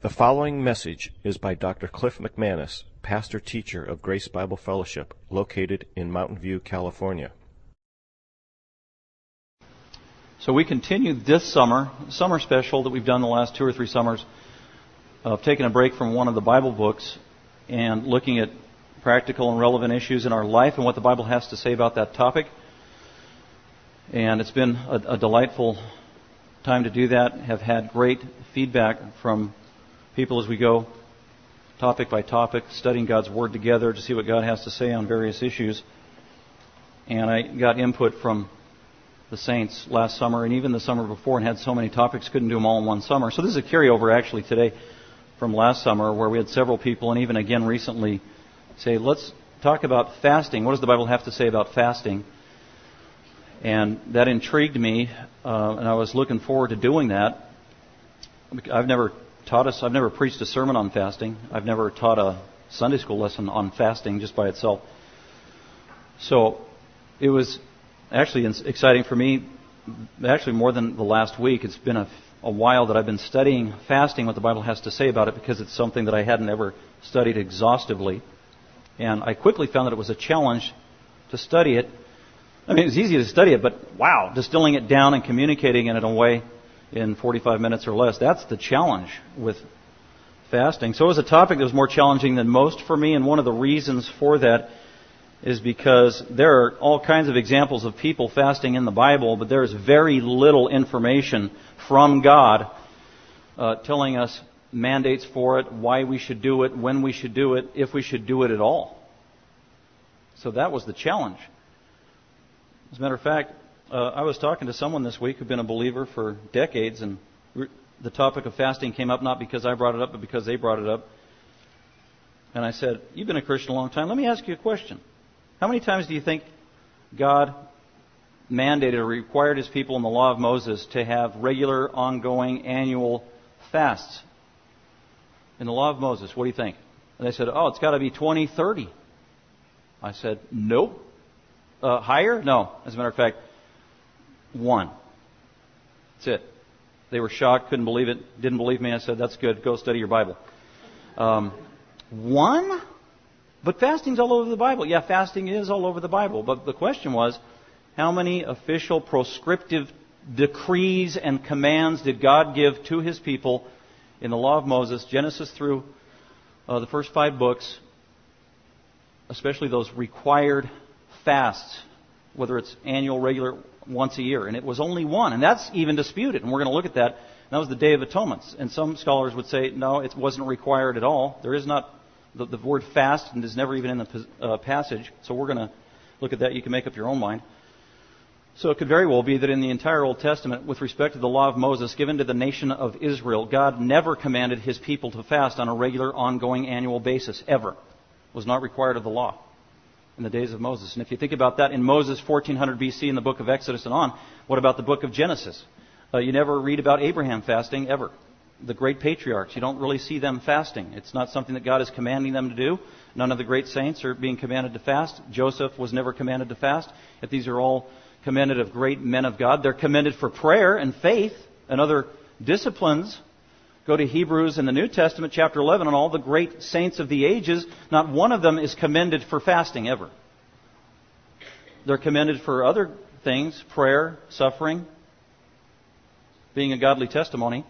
The following message is by Dr. Cliff McManus, pastor teacher of Grace Bible Fellowship, located in Mountain View, California. So we continue this summer, summer special that we've done the last two or three summers, of taking a break from one of the Bible books and looking at practical and relevant issues in our life and what the Bible has to say about that topic. And it's been a, a delightful time to do that. Have had great feedback from people as we go topic by topic, studying God's Word together to see what God has to say on various issues. And I got input from the saints last summer and even the summer before and had so many topics, couldn't do them all in one summer. So this is a carryover actually today from last summer where we had several people and even again recently say, let's talk about fasting. What does the Bible have to say about fasting? And that intrigued me, uh, and I was looking forward to doing that. I've never taught us, I've never preached a sermon on fasting. I've never taught a Sunday school lesson on fasting just by itself. So it was actually exciting for me, actually more than the last week. It's been a, a while that I've been studying fasting, what the Bible has to say about it, because it's something that I hadn't ever studied exhaustively. And I quickly found that it was a challenge to study it. I mean, it was easy to study it, but wow, distilling it down and communicating it in a way in 45 minutes or less. That's the challenge with fasting. So it was a topic that was more challenging than most for me, and one of the reasons for that is because there are all kinds of examples of people fasting in the Bible, but there is very little information from God uh, telling us mandates for it, why we should do it, when we should do it, if we should do it at all. So that was the challenge. As a matter of fact, uh, I was talking to someone this week who'd been a believer for decades, and the topic of fasting came up not because I brought it up, but because they brought it up. And I said, You've been a Christian a long time. Let me ask you a question. How many times do you think God mandated or required his people in the law of Moses to have regular, ongoing, annual fasts? In the law of Moses, what do you think? And they said, Oh, it's got to be 20, 30. I said, Nope. Uh, higher? No. As a matter of fact, one. That's it. They were shocked, couldn't believe it, didn't believe me. I said, That's good. Go study your Bible. Um, one? But fasting's all over the Bible. Yeah, fasting is all over the Bible. But the question was, how many official proscriptive decrees and commands did God give to his people in the law of Moses, Genesis through uh, the first five books, especially those required fasts, whether it's annual, regular, once a year, and it was only one, and that's even disputed, and we're going to look at that. That was the Day of Atonement, and some scholars would say no, it wasn't required at all. There is not the, the word fast, and is never even in the uh, passage. So we're going to look at that. You can make up your own mind. So it could very well be that in the entire Old Testament, with respect to the law of Moses given to the nation of Israel, God never commanded his people to fast on a regular, ongoing, annual basis, ever. It was not required of the law in the days of Moses. And if you think about that in Moses 1400 BC in the book of Exodus and on, what about the book of Genesis? Uh, you never read about Abraham fasting ever. The great patriarchs, you don't really see them fasting. It's not something that God is commanding them to do. None of the great saints are being commanded to fast. Joseph was never commanded to fast. If these are all commanded of great men of God, they're commended for prayer and faith and other disciplines Go to Hebrews in the New Testament, chapter 11, and all the great saints of the ages, not one of them is commended for fasting ever. They're commended for other things prayer, suffering, being a godly testimony.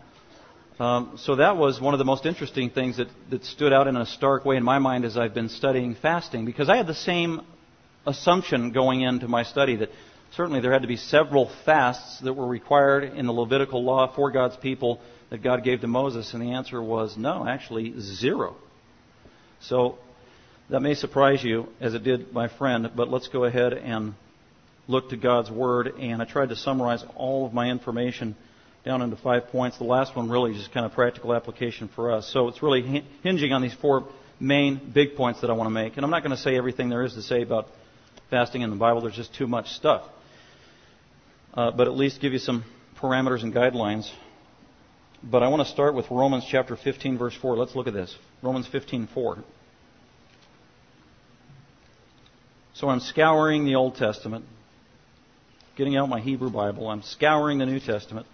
Um, so that was one of the most interesting things that, that stood out in a stark way in my mind as I've been studying fasting, because I had the same assumption going into my study that certainly there had to be several fasts that were required in the Levitical law for God's people that God gave to Moses? And the answer was no, actually zero. So that may surprise you, as it did my friend, but let's go ahead and look to God's Word. And I tried to summarize all of my information down into five points. The last one really is just kind of practical application for us. So it's really hinging on these four main big points that I want to make. And I'm not going to say everything there is to say about fasting in the Bible. There's just too much stuff. Uh, but at least give you some parameters and guidelines but I want to start with Romans chapter 15, verse 4. Let's look at this. Romans 15, 4. So I'm scouring the Old Testament, getting out my Hebrew Bible. I'm scouring the New Testament,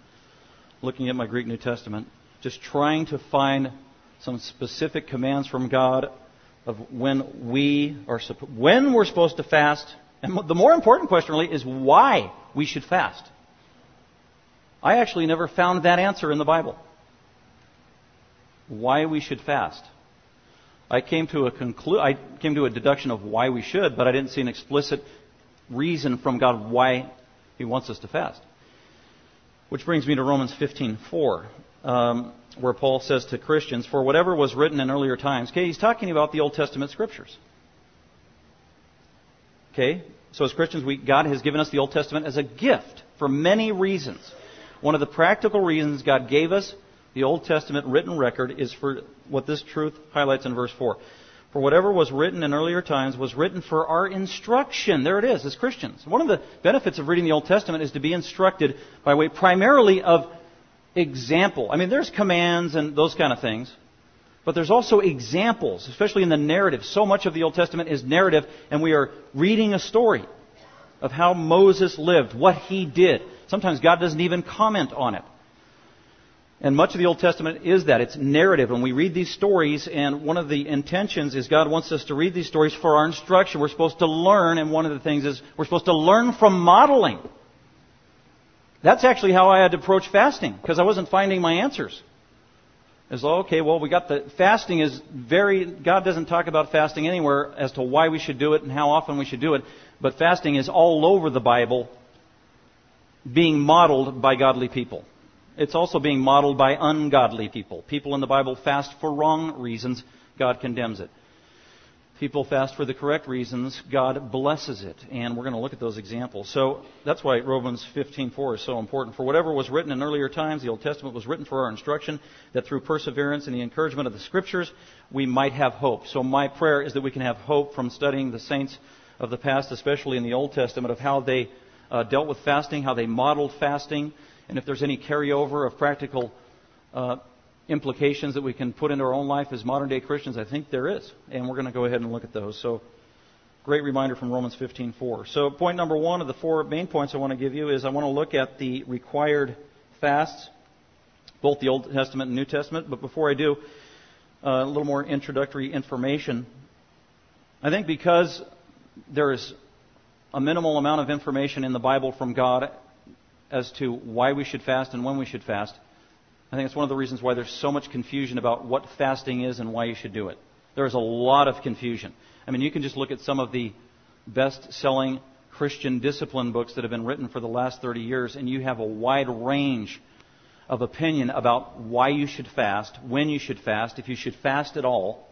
looking at my Greek New Testament, just trying to find some specific commands from God of when we are when we're supposed to fast. And the more important question really is why we should fast. I actually never found that answer in the Bible. Why we should fast. I came to a conclu- I came to a deduction of why we should, but I didn't see an explicit reason from God why He wants us to fast. Which brings me to Romans 15:4, um, where Paul says to Christians, "For whatever was written in earlier times." Okay, he's talking about the Old Testament scriptures. Okay, so as Christians, we, God has given us the Old Testament as a gift for many reasons. One of the practical reasons God gave us the Old Testament written record is for what this truth highlights in verse 4. For whatever was written in earlier times was written for our instruction. There it is, as Christians. One of the benefits of reading the Old Testament is to be instructed by way primarily of example. I mean, there's commands and those kind of things. But there's also examples, especially in the narrative. So much of the Old Testament is narrative, and we are reading a story of how Moses lived, what he did. Sometimes God doesn't even comment on it. And much of the Old Testament is that. It's narrative. And we read these stories, and one of the intentions is God wants us to read these stories for our instruction. We're supposed to learn, and one of the things is we're supposed to learn from modeling. That's actually how I had to approach fasting, because I wasn't finding my answers. It's like, okay, well, we got the fasting is very, God doesn't talk about fasting anywhere as to why we should do it and how often we should do it, but fasting is all over the Bible being modeled by godly people. It's also being modeled by ungodly people. People in the Bible fast for wrong reasons. God condemns it. People fast for the correct reasons. God blesses it. And we're going to look at those examples. So that's why Romans 15:4 is so important. For whatever was written in earlier times, the Old Testament was written for our instruction, that through perseverance and the encouragement of the Scriptures, we might have hope. So my prayer is that we can have hope from studying the saints of the past, especially in the Old Testament, of how they uh, dealt with fasting, how they modeled fasting, and if there's any carryover of practical uh, implications that we can put into our own life as modern day Christians, I think there is. And we're going to go ahead and look at those. So, great reminder from Romans 15:4. So, point number one of the four main points I want to give you is I want to look at the required fasts, both the Old Testament and New Testament. But before I do, uh, a little more introductory information. I think because there is a minimal amount of information in the Bible from God as to why we should fast and when we should fast. I think it's one of the reasons why there's so much confusion about what fasting is and why you should do it. There is a lot of confusion. I mean, you can just look at some of the best selling Christian discipline books that have been written for the last 30 years, and you have a wide range of opinion about why you should fast, when you should fast, if you should fast at all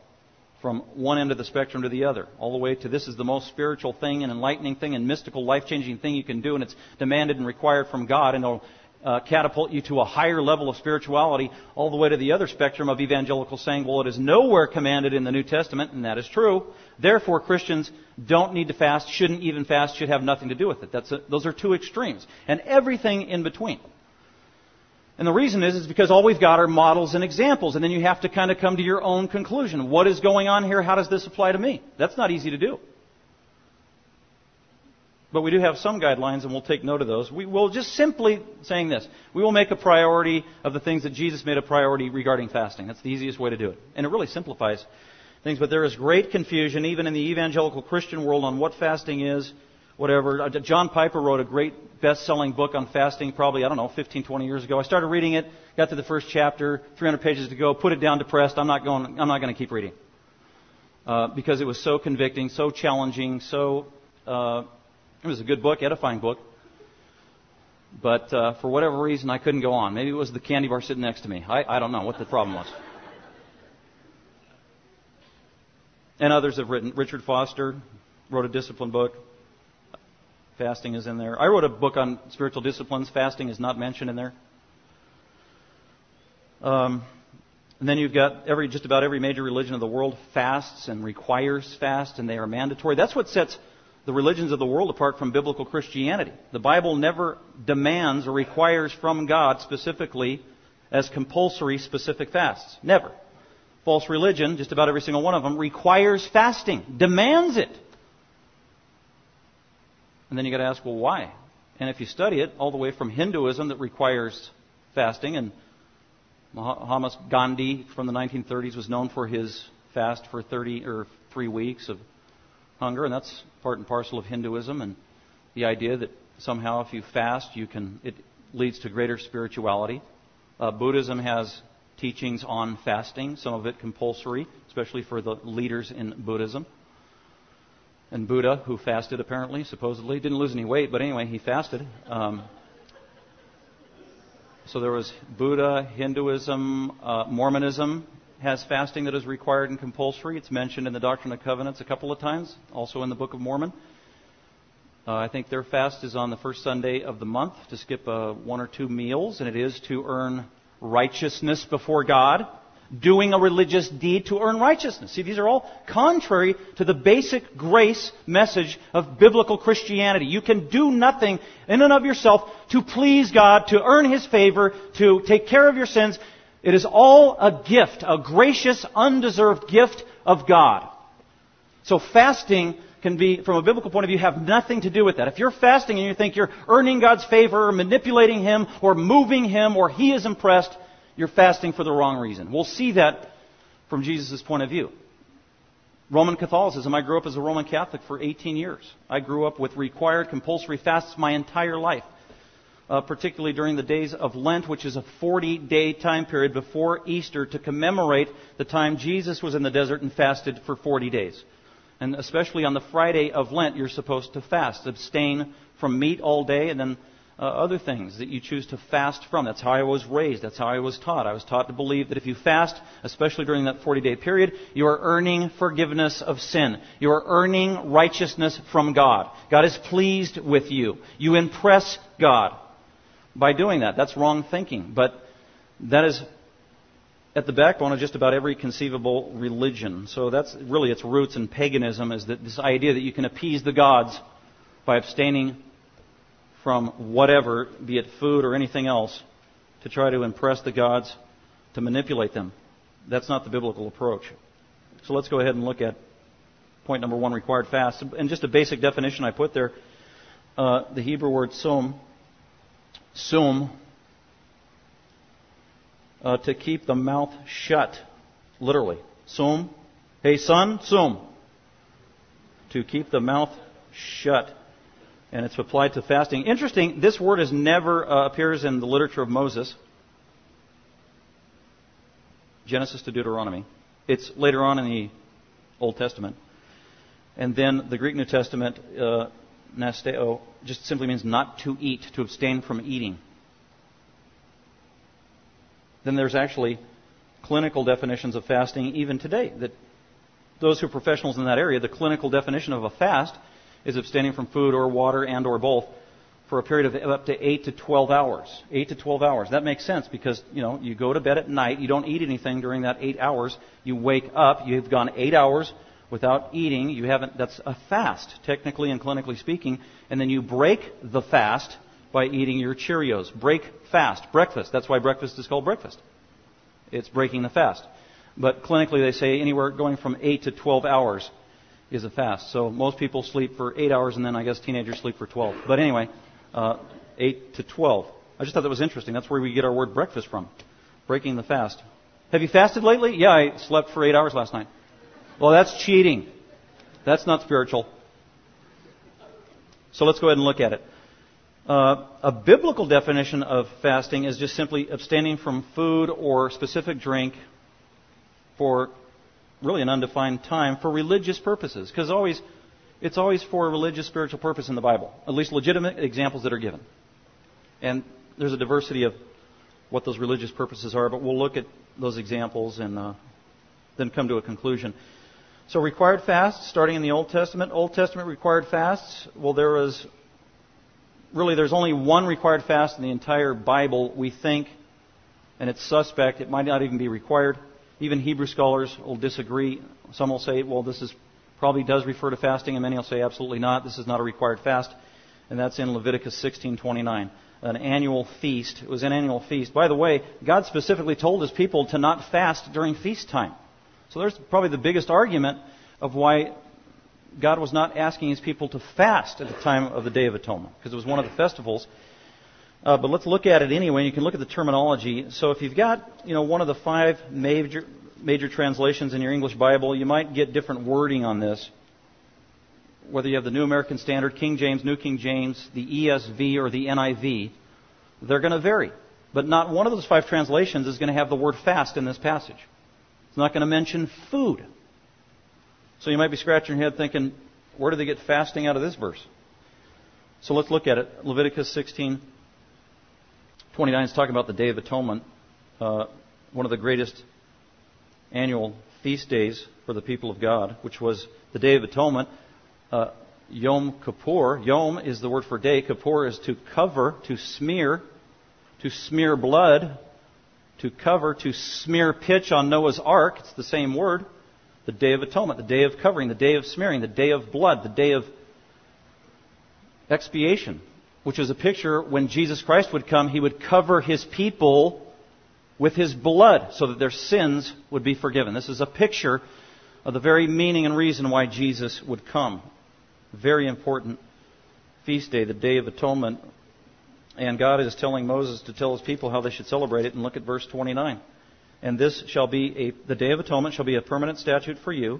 from one end of the spectrum to the other, all the way to this is the most spiritual thing and enlightening thing and mystical, life changing thing you can do, and it's demanded and required from God, and it'll uh, catapult you to a higher level of spirituality, all the way to the other spectrum of evangelical saying, well, it is nowhere commanded in the New Testament, and that is true. Therefore, Christians don't need to fast, shouldn't even fast, should have nothing to do with it. A, those are two extremes. And everything in between. And the reason is, is because all we've got are models and examples, and then you have to kind of come to your own conclusion. What is going on here? How does this apply to me? That's not easy to do. But we do have some guidelines, and we'll take note of those. We will just simply saying this. We will make a priority of the things that Jesus made a priority regarding fasting. That's the easiest way to do it. And it really simplifies things. But there is great confusion, even in the evangelical Christian world, on what fasting is whatever. Uh, John Piper wrote a great best-selling book on fasting probably, I don't know, 15, 20 years ago. I started reading it, got to the first chapter, 300 pages to go, put it down depressed. I'm not going, I'm not going to keep reading. Uh, because it was so convicting, so challenging, so, uh, it was a good book, edifying book. But, uh, for whatever reason, I couldn't go on. Maybe it was the candy bar sitting next to me. I, I don't know what the problem was. And others have written. Richard Foster wrote a discipline book. Fasting is in there. I wrote a book on spiritual disciplines. Fasting is not mentioned in there. Um, and then you've got every just about every major religion of the world fasts and requires fast, and they are mandatory. That's what sets the religions of the world apart from biblical Christianity. The Bible never demands or requires from God specifically as compulsory specific fasts. Never. False religion, just about every single one of them, requires fasting, demands it. And then you got to ask, well, why? And if you study it all the way from Hinduism that requires fasting and Mahatma Gandhi from the 1930s was known for his fast for 30 or three weeks of hunger, and that's part and parcel of Hinduism and the idea that somehow if you fast, you can it leads to greater spirituality. Uh, Buddhism has teachings on fasting, some of it compulsory, especially for the leaders in Buddhism. And Buddha, who fasted apparently, supposedly, didn't lose any weight, but anyway, he fasted. Um, so there was Buddha, Hinduism, uh, Mormonism has fasting that is required and compulsory. It's mentioned in the Doctrine and Covenants a couple of times, also in the Book of Mormon. Uh, I think their fast is on the first Sunday of the month to skip uh, one or two meals, and it is to earn righteousness before God doing a religious deed to earn righteousness. See, these are all contrary to the basic grace message of biblical Christianity. You can do nothing in and of yourself to please God, to earn His favor, to take care of your sins. It is all a gift, a gracious, undeserved gift of God. So fasting can be, from a biblical point of view, have nothing to do with that. If you're fasting and you think you're earning God's favor or manipulating Him or moving Him or He is impressed, you're fasting for the wrong reason. We'll see that from Jesus' point of view. Roman Catholicism, I grew up as a Roman Catholic for 18 years. I grew up with required compulsory fasts my entire life, uh, particularly during the days of Lent, which is a 40 day time period before Easter to commemorate the time Jesus was in the desert and fasted for 40 days. And especially on the Friday of Lent, you're supposed to fast, abstain from meat all day, and then uh, other things that you choose to fast from. That's how I was raised. That's how I was taught. I was taught to believe that if you fast, especially during that 40 day period, you are earning forgiveness of sin. You are earning righteousness from God. God is pleased with you. You impress God by doing that. That's wrong thinking. But that is at the backbone of just about every conceivable religion. So that's really its roots in paganism is that this idea that you can appease the gods by abstaining from whatever, be it food or anything else, to try to impress the gods, to manipulate them. That's not the biblical approach. So let's go ahead and look at point number one, required fast. And just a basic definition I put there, uh, the Hebrew word sum, sum, uh, to keep the mouth shut, literally. Sum, hey son, sum, to keep the mouth shut and it's applied to fasting. Interesting, this word is never uh, appears in the literature of Moses. Genesis to Deuteronomy. It's later on in the Old Testament. And then the Greek New Testament, uh, nasteo, just simply means not to eat, to abstain from eating. Then there's actually clinical definitions of fasting even today. That those who are professionals in that area, the clinical definition of a fast is abstaining from food or water and or both for a period of up to 8 to 12 hours. 8 to 12 hours. That makes sense because, you know, you go to bed at night, you don't eat anything during that 8 hours, you wake up, you've gone 8 hours without eating, you haven't that's a fast technically and clinically speaking, and then you break the fast by eating your Cheerios. Break fast, breakfast. That's why breakfast is called breakfast. It's breaking the fast. But clinically they say anywhere going from 8 to 12 hours is a fast. So most people sleep for eight hours, and then I guess teenagers sleep for 12. But anyway, uh, 8 to 12. I just thought that was interesting. That's where we get our word breakfast from. Breaking the fast. Have you fasted lately? Yeah, I slept for eight hours last night. Well, that's cheating. That's not spiritual. So let's go ahead and look at it. Uh, a biblical definition of fasting is just simply abstaining from food or specific drink for really an undefined time for religious purposes, because always it's always for a religious spiritual purpose in the Bible, at least legitimate examples that are given. And there's a diversity of what those religious purposes are, but we'll look at those examples and uh, then come to a conclusion. So required fasts, starting in the Old Testament. Old Testament required fasts. Well, there was really there's only one required fast in the entire Bible. We think, and it's suspect. It might not even be required. Even Hebrew scholars will disagree. Some will say, well, this is probably does refer to fasting, and many will say absolutely not. This is not a required fast, and that's in Leviticus 16:29, an annual feast. It was an annual feast. By the way, God specifically told His people to not fast during feast time. So there's probably the biggest argument of why God was not asking His people to fast at the time of the Day of Atonement, because it was one of the festivals Uh, but let's look at it anyway. You can look at the terminology. So if you've got, you know, one of the five major major translations in your English Bible, you might get different wording on this. Whether you have the New American Standard, King James, New King James, the ESV, or the NIV, they're going to vary. But not one of those five translations is going to have the word fast in this passage. It's not going to mention food. So you might be scratching your head thinking, where do they get fasting out of this verse? So let's look at it. Leviticus 16, 29 is talking about the Day of Atonement, uh, one of the greatest annual feast days for the people of God, which was the Day of Atonement. Uh, Yom Kippur. Yom is the word for day. Kippur is to cover, to smear, to smear blood, to cover, to smear pitch on Noah's ark. It's the same word. The Day of Atonement, the day of covering, the day of smearing, the day of blood, the day of expiation, which is a picture when Jesus Christ would come, he would cover his people with his blood so that their sins would be forgiven. This is a picture of the very meaning and reason why Jesus would come. Very important feast day, the Day of Atonement. And God is telling Moses to tell his people how they should celebrate it. And look at verse 29. And this shall be a, the Day of Atonement shall be a permanent statute for you.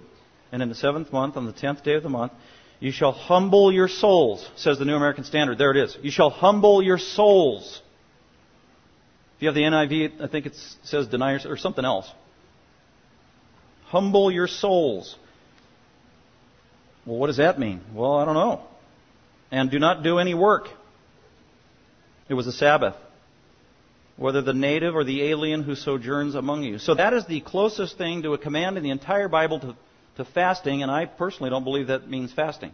And in the seventh month, on the tenth day of the month, you shall humble your souls, says the New American Standard. There it is. You shall humble your souls if you have the NIV, I think it says deny or something else. Humble your souls. Well, what does that mean? Well, I don't know. And do not do any work. It was a Sabbath. Whether the native or the alien who sojourns among you. So that is the closest thing to a command in the entire Bible to, to fasting, and I personally don't believe that means fasting.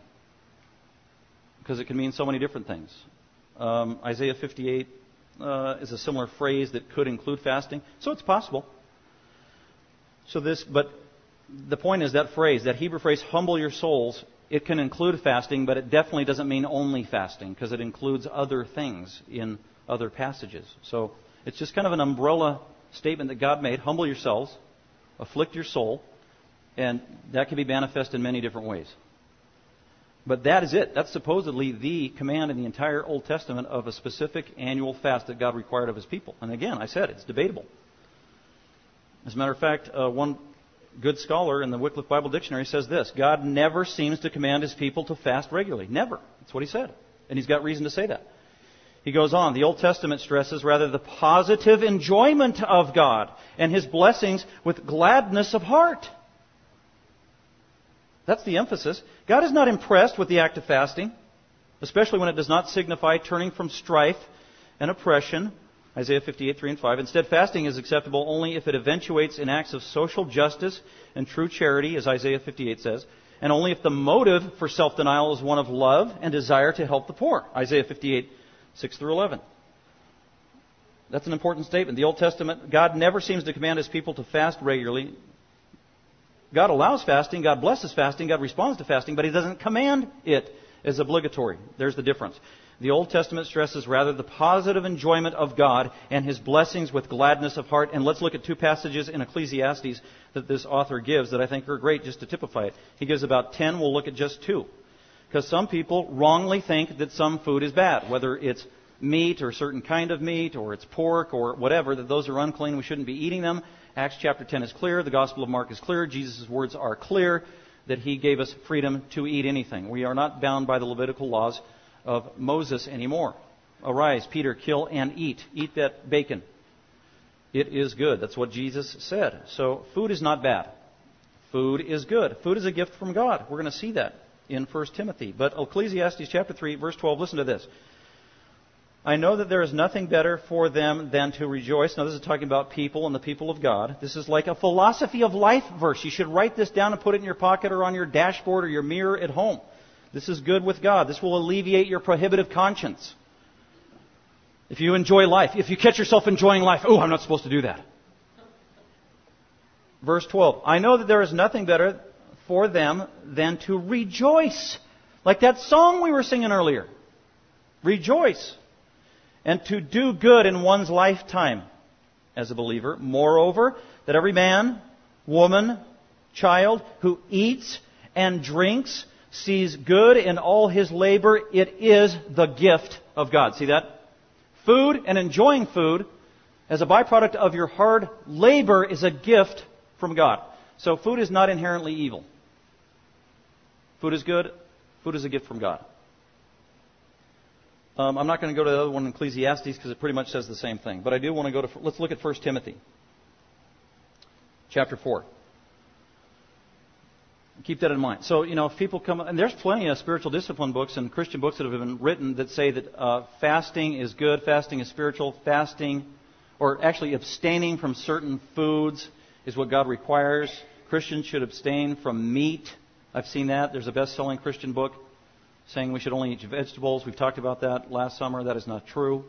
Because it can mean so many different things. Um, Isaiah 58 uh, is a similar phrase that could include fasting. So it's possible. So this, but the point is that phrase, that Hebrew phrase, humble your souls, it can include fasting, but it definitely doesn't mean only fasting because it includes other things in other passages. So it's just kind of an umbrella statement that God made. Humble yourselves, afflict your soul, and that can be manifest in many different ways. But that is it. That's supposedly the command in the entire Old Testament of a specific annual fast that God required of his people. And again, I said it's debatable. As a matter of fact, uh, one good scholar in the Wycliffe Bible Dictionary says this God never seems to command his people to fast regularly. Never. That's what he said. And he's got reason to say that. He goes on, the Old Testament stresses rather the positive enjoyment of God and his blessings with gladness of heart. That's the emphasis. God is not impressed with the act of fasting, especially when it does not signify turning from strife and oppression. Isaiah 58, 3 and 5. Instead, fasting is acceptable only if it eventuates in acts of social justice and true charity, as Isaiah 58 says, and only if the motive for self denial is one of love and desire to help the poor. Isaiah 58, 6 through 11. That's an important statement. The Old Testament, God never seems to command his people to fast regularly, God allows fasting, God blesses fasting, God responds to fasting, but He doesn't command it as obligatory. There's the difference. The Old Testament stresses rather the positive enjoyment of God and His blessings with gladness of heart. And let's look at two passages in Ecclesiastes that this author gives that I think are great just to typify it. He gives about ten, we'll look at just two. Because some people wrongly think that some food is bad, whether it's meat or a certain kind of meat or it's pork or whatever, that those are unclean, we shouldn't be eating them. Acts chapter 10 is clear. The Gospel of Mark is clear. Jesus' words are clear that he gave us freedom to eat anything. We are not bound by the Levitical laws of Moses anymore. Arise, Peter, kill and eat. Eat that bacon. It is good. That's what Jesus said. So food is not bad. Food is good. Food is a gift from God. We're going to see that in 1 Timothy. But Ecclesiastes chapter 3, verse 12, listen to this. I know that there is nothing better for them than to rejoice. Now, this is talking about people and the people of God. This is like a philosophy of life verse. You should write this down and put it in your pocket or on your dashboard or your mirror at home. This is good with God. This will alleviate your prohibitive conscience. If you enjoy life, if you catch yourself enjoying life, oh, I'm not supposed to do that. Verse 12. I know that there is nothing better for them than to rejoice. Like that song we were singing earlier. Rejoice and to do good in one's lifetime as a believer. Moreover, that every man, woman, child who eats and drinks sees good in all his labor. It is the gift of God. See that? Food and enjoying food as a byproduct of your hard labor is a gift from God. So food is not inherently evil. Food is good. Food is a gift from God. Um, I'm not going to go to the other one Ecclesiastes because it pretty much says the same thing. But I do want to go to, let's look at 1 Timothy chapter 4. Keep that in mind. So, you know, if people come, and there's plenty of spiritual discipline books and Christian books that have been written that say that uh, fasting is good, fasting is spiritual, fasting, or actually abstaining from certain foods is what God requires. Christians should abstain from meat. I've seen that. There's a best selling Christian book saying we should only eat vegetables. We've talked about that last summer. That is not true.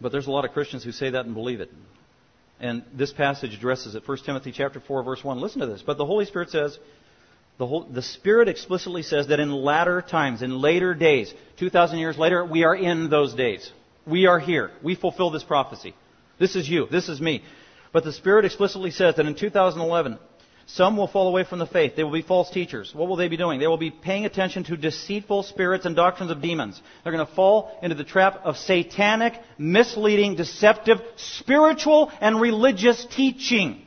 But there's a lot of Christians who say that and believe it. And this passage addresses it. 1 Timothy chapter 4 verse 1. Listen to this. But the Holy Spirit says, the, whole, the Spirit explicitly says that in latter times, in later days, 2,000 years later, we are in those days. We are here. We fulfill this prophecy. This is you. This is me. But the Spirit explicitly says that in 2011, some will fall away from the faith. They will be false teachers. What will they be doing? They will be paying attention to deceitful spirits and doctrines of demons. They're going to fall into the trap of satanic, misleading, deceptive, spiritual, and religious teaching.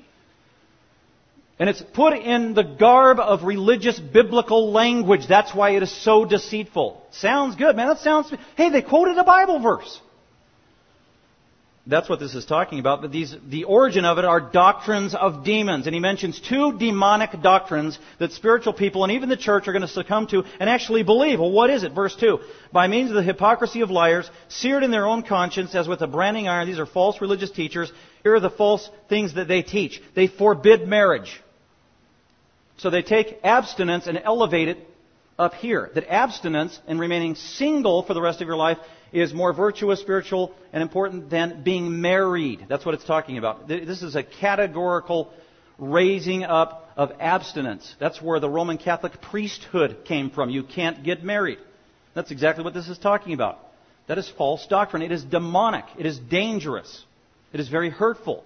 And it's put in the garb of religious biblical language. That's why it is so deceitful. Sounds good, man. That sounds. Hey, they quoted a Bible verse. That's what this is talking about. But these, the origin of it are doctrines of demons. And he mentions two demonic doctrines that spiritual people and even the church are going to succumb to and actually believe. Well, what is it? Verse 2. By means of the hypocrisy of liars, seared in their own conscience as with a branding iron, these are false religious teachers. Here are the false things that they teach. They forbid marriage. So they take abstinence and elevate it up here. That abstinence and remaining single for the rest of your life is more virtuous, spiritual, and important than being married. That's what it's talking about. This is a categorical raising up of abstinence. That's where the Roman Catholic priesthood came from. You can't get married. That's exactly what this is talking about. That is false doctrine. It is demonic. It is dangerous. It is very hurtful.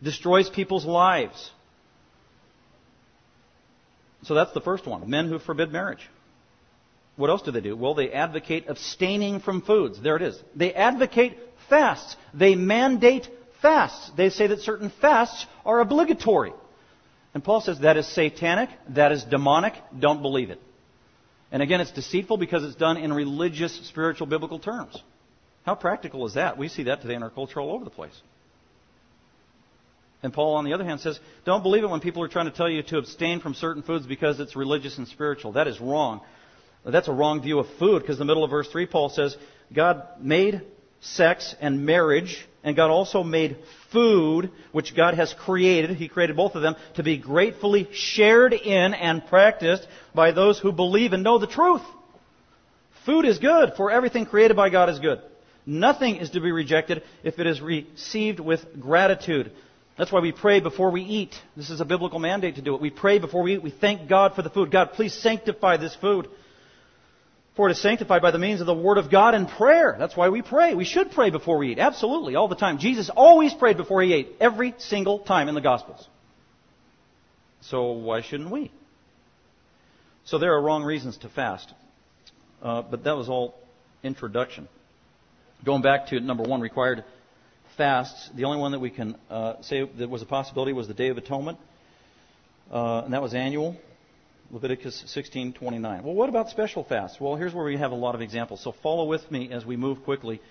It destroys people's lives. So that's the first one. Men who forbid marriage. What else do they do? Well, they advocate abstaining from foods. There it is. They advocate fasts. They mandate fasts. They say that certain fasts are obligatory. And Paul says that is satanic, that is demonic, don't believe it. And again, it's deceitful because it's done in religious, spiritual, biblical terms. How practical is that? We see that today in our culture all over the place. And Paul, on the other hand, says, don't believe it when people are trying to tell you to abstain from certain foods because it's religious and spiritual. That is wrong. That's a wrong view of food because the middle of verse 3, Paul says, God made sex and marriage, and God also made food, which God has created, He created both of them, to be gratefully shared in and practiced by those who believe and know the truth. Food is good, for everything created by God is good. Nothing is to be rejected if it is received with gratitude. That's why we pray before we eat. This is a biblical mandate to do it. We pray before we eat. We thank God for the food. God, please sanctify this food. For it is sanctified by the means of the Word of God and prayer. That's why we pray. We should pray before we eat. Absolutely, all the time. Jesus always prayed before he ate, every single time in the Gospels. So why shouldn't we? So there are wrong reasons to fast. Uh, but that was all introduction. Going back to number one, required fasts. The only one that we can uh, say that was a possibility was the Day of Atonement, uh, and that was annual. Leviticus 16:29. Well, what about special fasts? Well, here's where we have a lot of examples. So follow with me as we move quickly.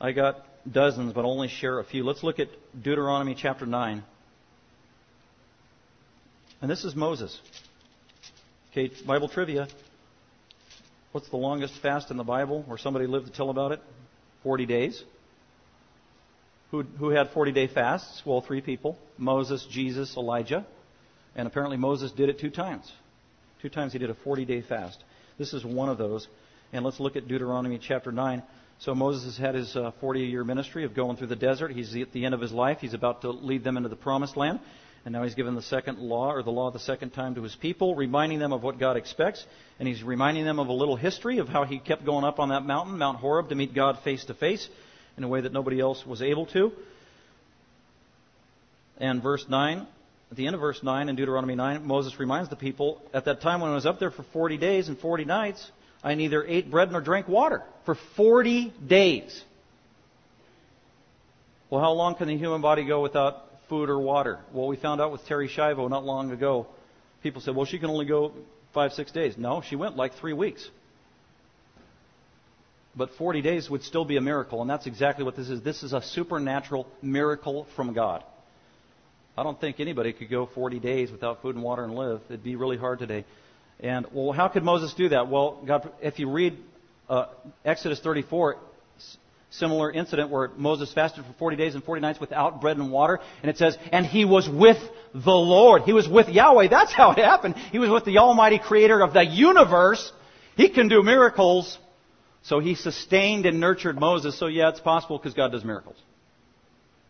I got dozens, but only share a few. Let's look at Deuteronomy chapter 9. And this is Moses. Okay, Bible trivia. What's the longest fast in the Bible where somebody lived to tell about it? 40 days. Who, who had 40 day fasts? Well, three people Moses, Jesus, Elijah. And apparently Moses did it two times. Two times he did a 40 day fast. This is one of those. And let's look at Deuteronomy chapter 9. So Moses has had his 40 uh, year ministry of going through the desert. He's at the end of his life. He's about to lead them into the promised land. And now he's given the second law, or the law the second time to his people, reminding them of what God expects. And he's reminding them of a little history of how he kept going up on that mountain, Mount Horeb, to meet God face to face in a way that nobody else was able to. And verse 9 at the end of verse 9 in Deuteronomy 9, Moses reminds the people, at that time when I was up there for 40 days and 40 nights, I neither ate bread nor drank water for 40 days. Well, how long can the human body go without food or water? Well, we found out with Terri Schiavo not long ago. People said, well, she can only go five, six days. No, she went like three weeks. But 40 days would still be a miracle, and that's exactly what this is. This is a supernatural miracle from God. I don't think anybody could go 40 days without food and water and live. It'd be really hard today. And, well, how could Moses do that? Well, God, if you read uh, Exodus 34, similar incident where Moses fasted for 40 days and 40 nights without bread and water. And it says, and he was with the Lord. He was with Yahweh. That's how it happened. He was with the Almighty Creator of the universe. He can do miracles. So he sustained and nurtured Moses. So yeah, it's possible because God does miracles.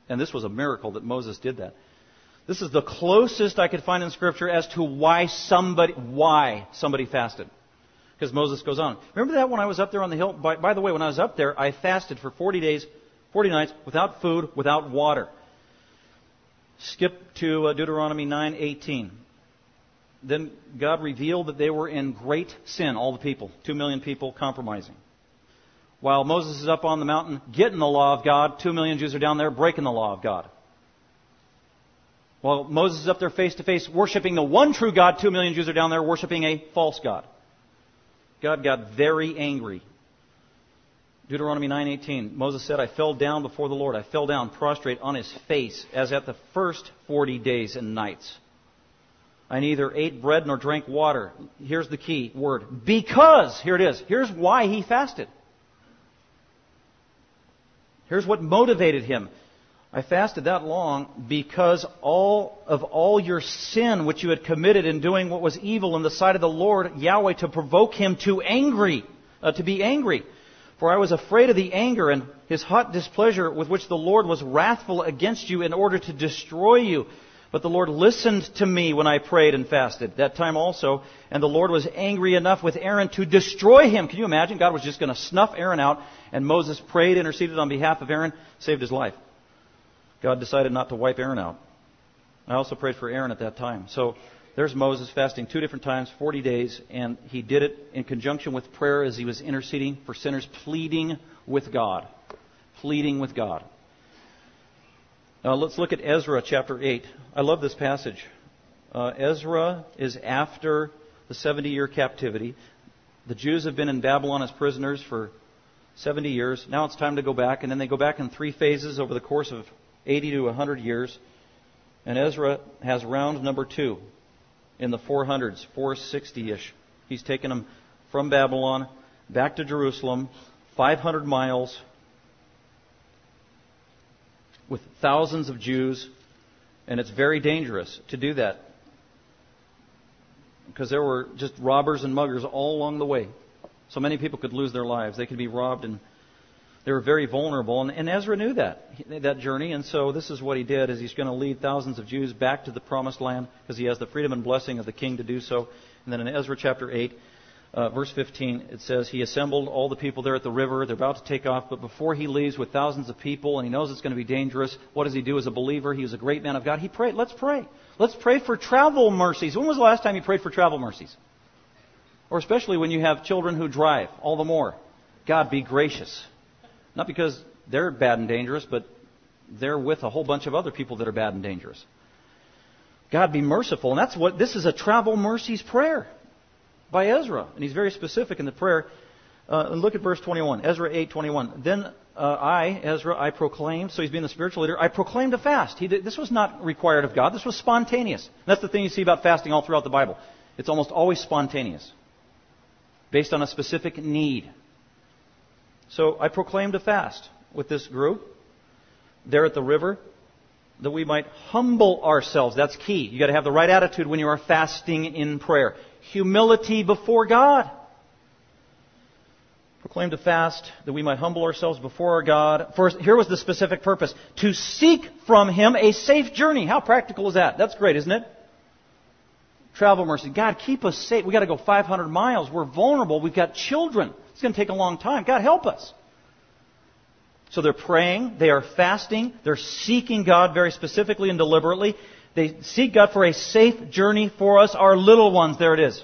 And this was a miracle that Moses did that. This is the closest I could find in Scripture as to why somebody, why somebody fasted. Because Moses goes on. Remember that when I was up there on the hill? By, by the way, when I was up there, I fasted for 40 days, 40 nights, without food, without water. Skip to uh, Deuteronomy 9:18. Then God revealed that they were in great sin, all the people, two million people compromising. While Moses is up on the mountain getting the law of God, two million Jews are down there breaking the law of God. While Moses is up there face to face worshiping the one true God, two million Jews are down there worshiping a false God. God got very angry. Deuteronomy 9:18 Moses said, "I fell down before the Lord. I fell down prostrate on his face as at the first 40 days and nights. I neither ate bread nor drank water." Here's the key word. Because, here it is. Here's why he fasted. Here's what motivated him. I fasted that long because all of all your sin which you had committed in doing what was evil in the sight of the Lord Yahweh to provoke him to angry, uh, to be angry. For I was afraid of the anger and his hot displeasure with which the Lord was wrathful against you in order to destroy you. But the Lord listened to me when I prayed and fasted that time also, and the Lord was angry enough with Aaron to destroy him. Can you imagine? God was just going to snuff Aaron out, and Moses prayed, interceded on behalf of Aaron, saved his life. God decided not to wipe Aaron out. I also prayed for Aaron at that time. So there's Moses fasting two different times, 40 days, and he did it in conjunction with prayer as he was interceding for sinners, pleading with God. Pleading with God. Now let's look at Ezra chapter 8. I love this passage. Uh, Ezra is after the 70 year captivity. The Jews have been in Babylon as prisoners for 70 years. Now it's time to go back, and then they go back in three phases over the course of 80 to 100 years. And Ezra has round number two in the 400s, 460 ish. He's taken them from Babylon back to Jerusalem, 500 miles, with thousands of Jews, and it's very dangerous to do that because there were just robbers and muggers all along the way. So many people could lose their lives. They could be robbed and they were very vulnerable, and, and Ezra knew that that journey, and so this is what he did: is he's going to lead thousands of Jews back to the Promised Land because he has the freedom and blessing of the King to do so. And then in Ezra chapter eight, uh, verse 15, it says he assembled all the people there at the river. They're about to take off, but before he leaves with thousands of people, and he knows it's going to be dangerous, what does he do as a believer? He was a great man of God. He prayed. Let's pray. Let's pray for travel mercies. When was the last time you prayed for travel mercies? Or especially when you have children who drive, all the more. God, be gracious. Not because they're bad and dangerous, but they're with a whole bunch of other people that are bad and dangerous. God be merciful. And that's what this is a travel mercies prayer by Ezra. And he's very specific in the prayer. Uh, and look at verse 21, Ezra 8:21. Then uh, I, Ezra, I proclaimed. So he's being the spiritual leader. I proclaimed a fast. This was not required of God. This was spontaneous. And that's the thing you see about fasting all throughout the Bible. It's almost always spontaneous, based on a specific need. So I proclaimed a fast with this group there at the river that we might humble ourselves. That's key. You've got to have the right attitude when you are fasting in prayer. Humility before God. Proclaimed a fast that we might humble ourselves before our God. First, here was the specific purpose. To seek from Him a safe journey. How practical is that? That's great, isn't it? Travel mercy. God, keep us safe. We've got to go 500 miles. We're vulnerable. We've got children. It's going to take a long time. God, help us. So they're praying, they are fasting, they're seeking God very specifically and deliberately. They seek God for a safe journey for us, our little ones. There it is.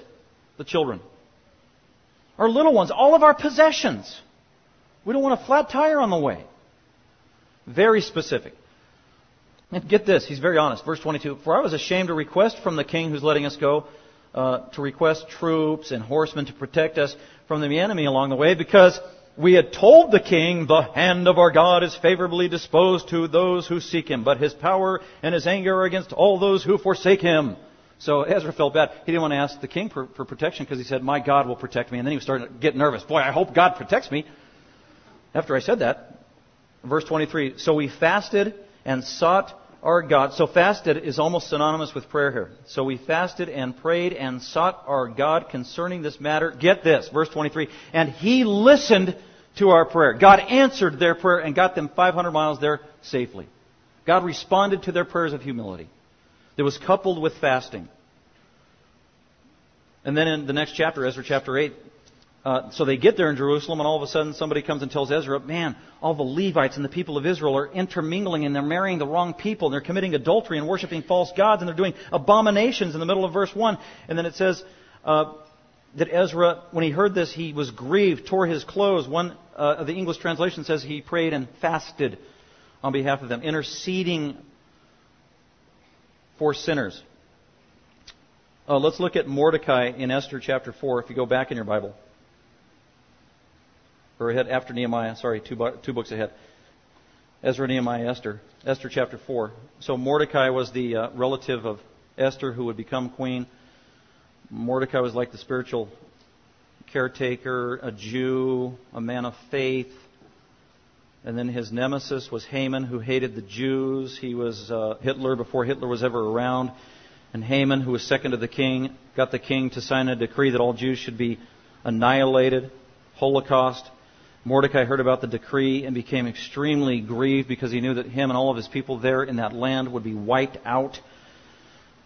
The children. our little ones, all of our possessions. We don't want a flat tire on the way. Very specific. And get this, he's very honest. Verse 22 For I was ashamed to request from the king who's letting us go, uh, to request troops and horsemen to protect us from the enemy along the way, because we had told the king, the hand of our God is favorably disposed to those who seek him, but his power and his anger are against all those who forsake him. So Ezra felt bad. He didn't want to ask the king for, for protection because he said, My God will protect me. And then he was starting to get nervous. Boy, I hope God protects me. After I said that, verse 23 So we fasted and sought our God. So fasted is almost synonymous with prayer here. So we fasted and prayed and sought our God concerning this matter. Get this, verse 23. And He listened to our prayer. God answered their prayer and got them 500 miles there safely. God responded to their prayers of humility that was coupled with fasting. And then in the next chapter, Ezra chapter 8, uh, so they get there in Jerusalem, and all of a sudden somebody comes and tells Ezra, man, all the Levites and the people of Israel are intermingling and they're marrying the wrong people, and they're committing adultery and worshiping false gods, and they're doing abominations in the middle of verse 1. And then it says uh, that Ezra, when he heard this, he was grieved, tore his clothes. One uh, of the English translation says he prayed and fasted on behalf of them, interceding for sinners. Uh, let's look at Mordecai in Esther chapter 4, if you go back in your Bible. Or ahead after Nehemiah, sorry, two, two books ahead. Ezra, Nehemiah, Esther. Esther chapter 4. So Mordecai was the uh, relative of Esther who would become queen. Mordecai was like the spiritual caretaker, a Jew, a man of faith, and then his nemesis was Haman, who hated the Jews. He was uh, Hitler before Hitler was ever around. And Haman, who was second to the king, got the king to sign a decree that all Jews should be annihilated, Holocaust. Mordecai heard about the decree and became extremely grieved because he knew that him and all of his people there in that land would be wiped out.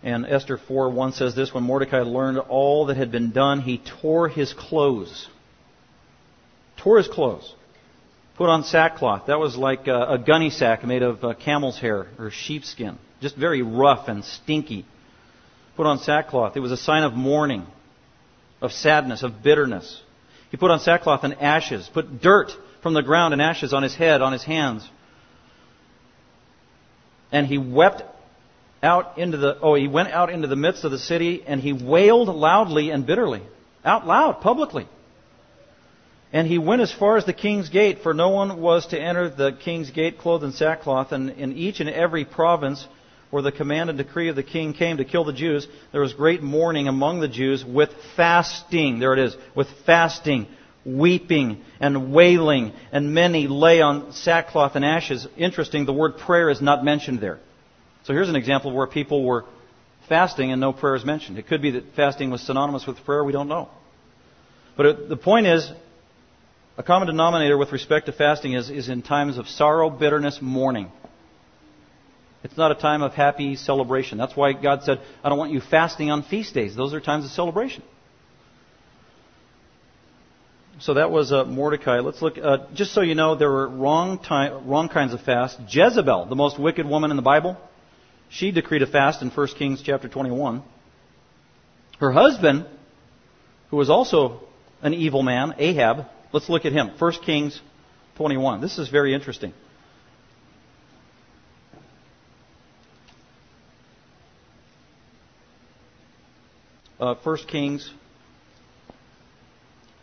And Esther 4 1 says this When Mordecai learned all that had been done, he tore his clothes. Tore his clothes put on sackcloth. That was like a, a gunny sack made of uh, camel's hair or sheepskin, just very rough and stinky. Put on sackcloth. It was a sign of mourning, of sadness, of bitterness. He put on sackcloth and ashes, put dirt from the ground and ashes on his head, on his hands. And he wept out into the, oh, he went out into the midst of the city and he wailed loudly and bitterly. Out loud, publicly. And he went as far as the king's gate, for no one was to enter the king's gate clothed in sackcloth. And in each and every province where the command and decree of the king came to kill the Jews, there was great mourning among the Jews with fasting. There it is, with fasting, weeping, and wailing. And many lay on sackcloth and ashes. Interesting, the word prayer is not mentioned there. So here's an example where people were fasting and no prayer is mentioned. It could be that fasting was synonymous with prayer, we don't know. But the point is, a common denominator with respect to fasting is, is in times of sorrow, bitterness, mourning. It's not a time of happy celebration. That's why God said, I don't want you fasting on feast days. Those are times of celebration. So that was uh, Mordecai. Let's look, uh, just so you know, there were wrong, time, wrong kinds of fast. Jezebel, the most wicked woman in the Bible, she decreed a fast in 1 Kings chapter 21. Her husband, who was also an evil man, Ahab, Let's look at him. 1 Kings 21. This is very interesting. Uh, 1 Kings,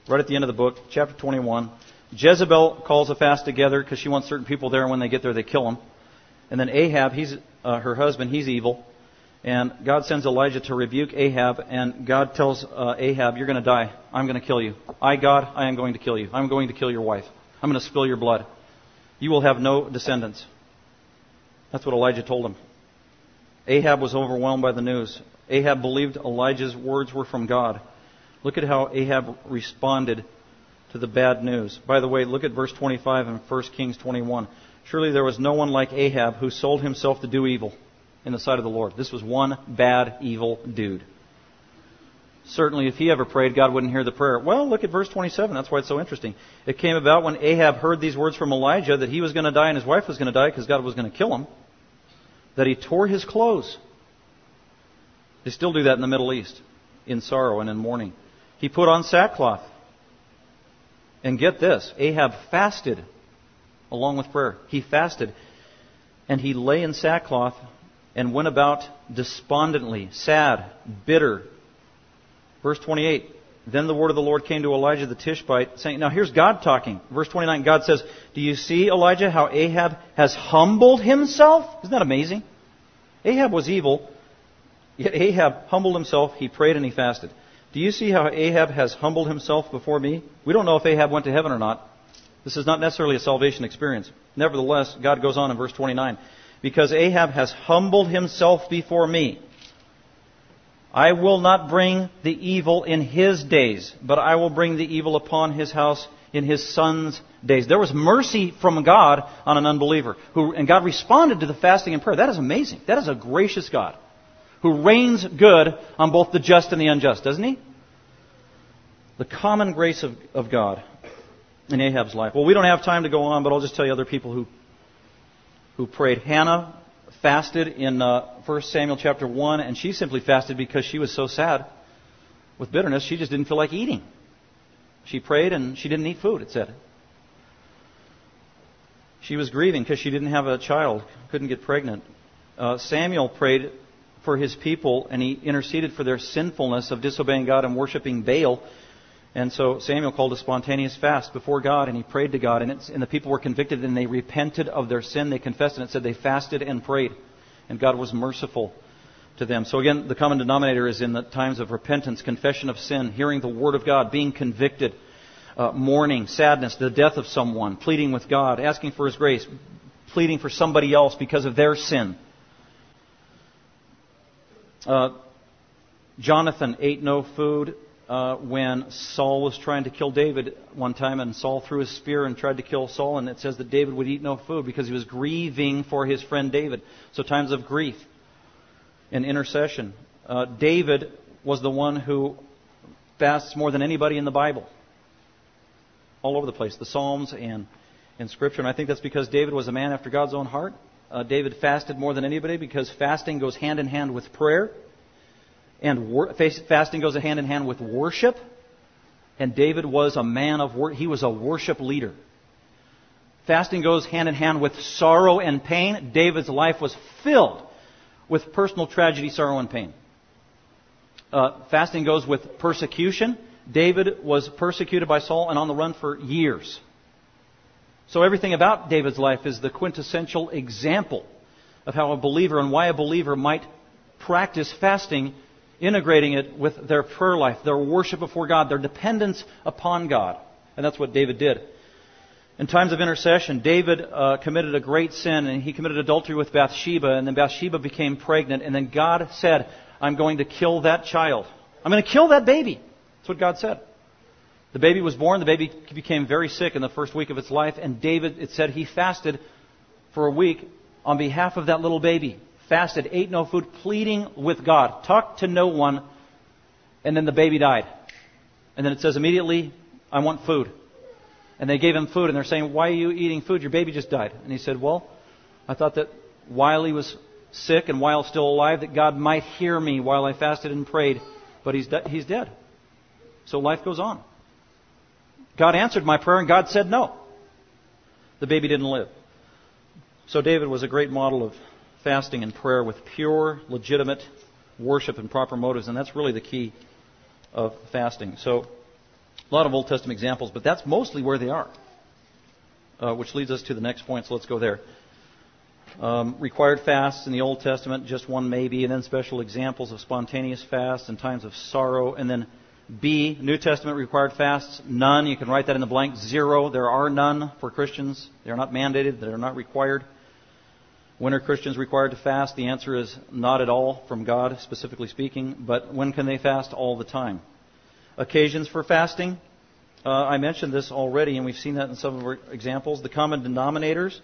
right at the end of the book, chapter 21. Jezebel calls a fast together because she wants certain people there, and when they get there, they kill them. And then Ahab, he's uh, her husband, he's evil. And God sends Elijah to rebuke Ahab, and God tells uh, Ahab, You're going to die. I'm going to kill you. I, God, I am going to kill you. I'm going to kill your wife. I'm going to spill your blood. You will have no descendants. That's what Elijah told him. Ahab was overwhelmed by the news. Ahab believed Elijah's words were from God. Look at how Ahab responded to the bad news. By the way, look at verse 25 in 1 Kings 21. Surely there was no one like Ahab who sold himself to do evil in the sight of the Lord. This was one bad, evil dude. Certainly, if he ever prayed, God wouldn't hear the prayer. Well, look at verse 27. That's why it's so interesting. It came about when Ahab heard these words from Elijah that he was going to die and his wife was going to die because God was going to kill him, that he tore his clothes. They still do that in the Middle East, in sorrow and in mourning. He put on sackcloth. And get this Ahab fasted along with prayer. He fasted and he lay in sackcloth and went about despondently, sad, bitter. Verse 28 Then the word of the Lord came to Elijah the Tishbite, saying, Now here's God talking. Verse 29 God says, Do you see, Elijah, how Ahab has humbled himself? Isn't that amazing? Ahab was evil, yet Ahab humbled himself, he prayed and he fasted. Do you see how Ahab has humbled himself before me? We don't know if Ahab went to heaven or not. This is not necessarily a salvation experience. Nevertheless, God goes on in verse 29 because Ahab has humbled himself before me. I will not bring the evil in his days, but I will bring the evil upon his house in his son's days. There was mercy from God on an unbeliever, who, and God responded to the fasting and prayer. That is amazing. That is a gracious God who reigns good on both the just and the unjust, doesn't he? The common grace of, of God in Ahab's life. Well, we don't have time to go on, but I'll just tell you other people who who prayed. Hannah fasted in uh, 1 Samuel chapter 1, and she simply fasted because she was so sad with bitterness, she just didn't feel like eating. She prayed and she didn't eat food, it said. She was grieving because she didn't have a child, couldn't get pregnant. Uh, Samuel prayed for his people and he interceded for their sinfulness of disobeying God and worshiping Baal. And so Samuel called a spontaneous fast before God, and he prayed to God, and, and, the people were convicted, and they repented of their sin. They confessed, and it said they fasted and prayed, and God was merciful to them. So again, the common denominator is in the times of repentance, confession of sin, hearing the word of God, being convicted, uh, mourning, sadness, the death of someone, pleading with God, asking for His grace, pleading for somebody else because of their sin. Uh, Jonathan ate no food uh, when Saul was trying to kill David one time, and Saul threw his spear and tried to kill Saul, and it says that David would eat no food because he was grieving for his friend David. So times of grief and intercession. Uh, David was the one who fasts more than anybody in the Bible, all over the place, the Psalms and in Scripture. And I think that's because David was a man after God's own heart. Uh, David fasted more than anybody because fasting goes hand in hand with prayer. And wor- fasting goes hand in hand with worship. And David was a man of. He was a worship leader. Fasting goes hand in hand with sorrow and pain. David's life was filled with personal tragedy, sorrow, and pain. Uh, fasting goes with persecution. David was persecuted by Saul and on the run for years. So everything about David's life is the quintessential example of how a believer and why a believer might practice fasting integrating it with their prayer life, their worship before God, their dependence upon God. And that's what David did. In times of intercession, David uh, committed a great sin, and he committed adultery with Bathsheba, and then Bathsheba became pregnant, and then God said, I'm going to kill that child. I'm going to kill that baby. That's what God said. The baby was born, the baby became very sick in the first week of its life, and David, it said, he fasted for a week on behalf of that little baby fasted, ate no food, pleading with God, talked to no one, and then the baby died. And then it says immediately, I want food. And they gave him food, and they're saying, Why are you eating food? Your baby just died. And he said, Well, I thought that while he was sick and while still alive, that God might hear me while I fasted and prayed, but he's, de- he's dead. So life goes on. God answered my prayer, and God said no. The baby didn't live. So David was a great model of fasting and prayer with pure, legitimate worship and proper motives, and that's really the key of fasting. So, a lot of Old Testament examples, but that's mostly where they are, uh, which leads us to the next point, so let's go there. Um, required fasts in the Old Testament, just one maybe, and then special examples of spontaneous fasts and times of sorrow, and then B, New Testament required fasts, none. You can write that in the blank, zero. There are none for Christians. They are not mandated, they are not required. When are Christians required to fast? The answer is not at all from God, specifically speaking, but when can they fast? All the time. Occasions for fasting. Uh, I mentioned this already, and we've seen that in some of our examples. The common denominators.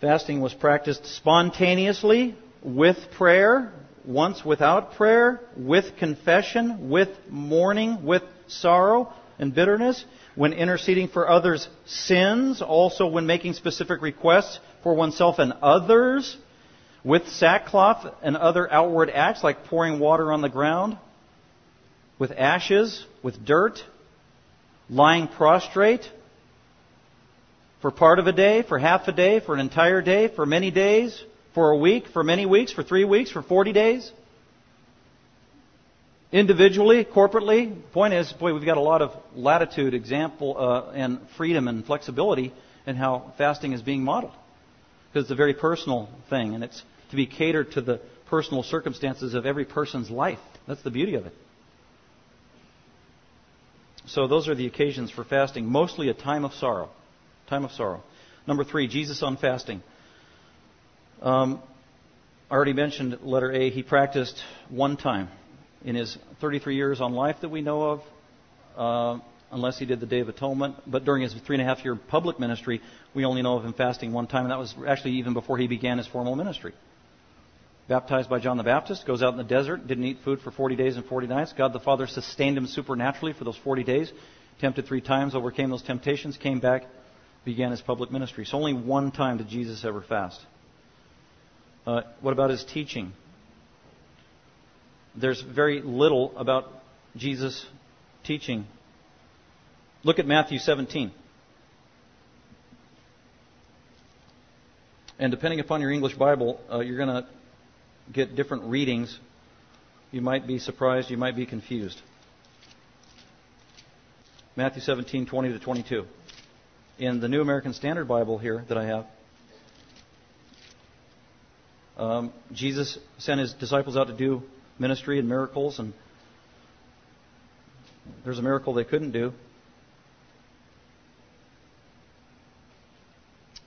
Fasting was practiced spontaneously, with prayer, once without prayer, with confession, with mourning, with sorrow and bitterness, when interceding for others' sins, also when making specific requests for oneself and others with sackcloth and other outward acts like pouring water on the ground, with ashes, with dirt, lying prostrate for part of a day, for half a day, for an entire day, for many days, for a week, for many weeks, for three weeks, for 40 days? Individually, corporately, point is, boy, we've got a lot of latitude, example, uh, and freedom and flexibility in how fasting is being modeled. Because it's a very personal thing, and it's to be catered to the personal circumstances of every person's life. That's the beauty of it. So those are the occasions for fasting, mostly a time of sorrow. Time of sorrow. Number three, Jesus on fasting. Um, I already mentioned letter A. He practiced one time in his 33 years on life that we know of, uh, unless he did the Day of Atonement. But during his three and a half year public ministry, we only know of him fasting one time, and that was actually even before he began his formal ministry. Baptized by John the Baptist, goes out in the desert, didn't eat food for 40 days and 40 nights. God the Father sustained him supernaturally for those 40 days. Tempted three times, overcame those temptations, came back, began his public ministry. So only one time did Jesus ever fast. Uh, what about his teaching? There's very little about Jesus' teaching. Look at Matthew 17. And depending upon your English Bible, uh, you're going to get different readings. You might be surprised, you might be confused. Matthew 17, 20 to 22. In the New American Standard Bible here that I have, um, Jesus sent his disciples out to do ministry and miracles, and there's a miracle they couldn't do.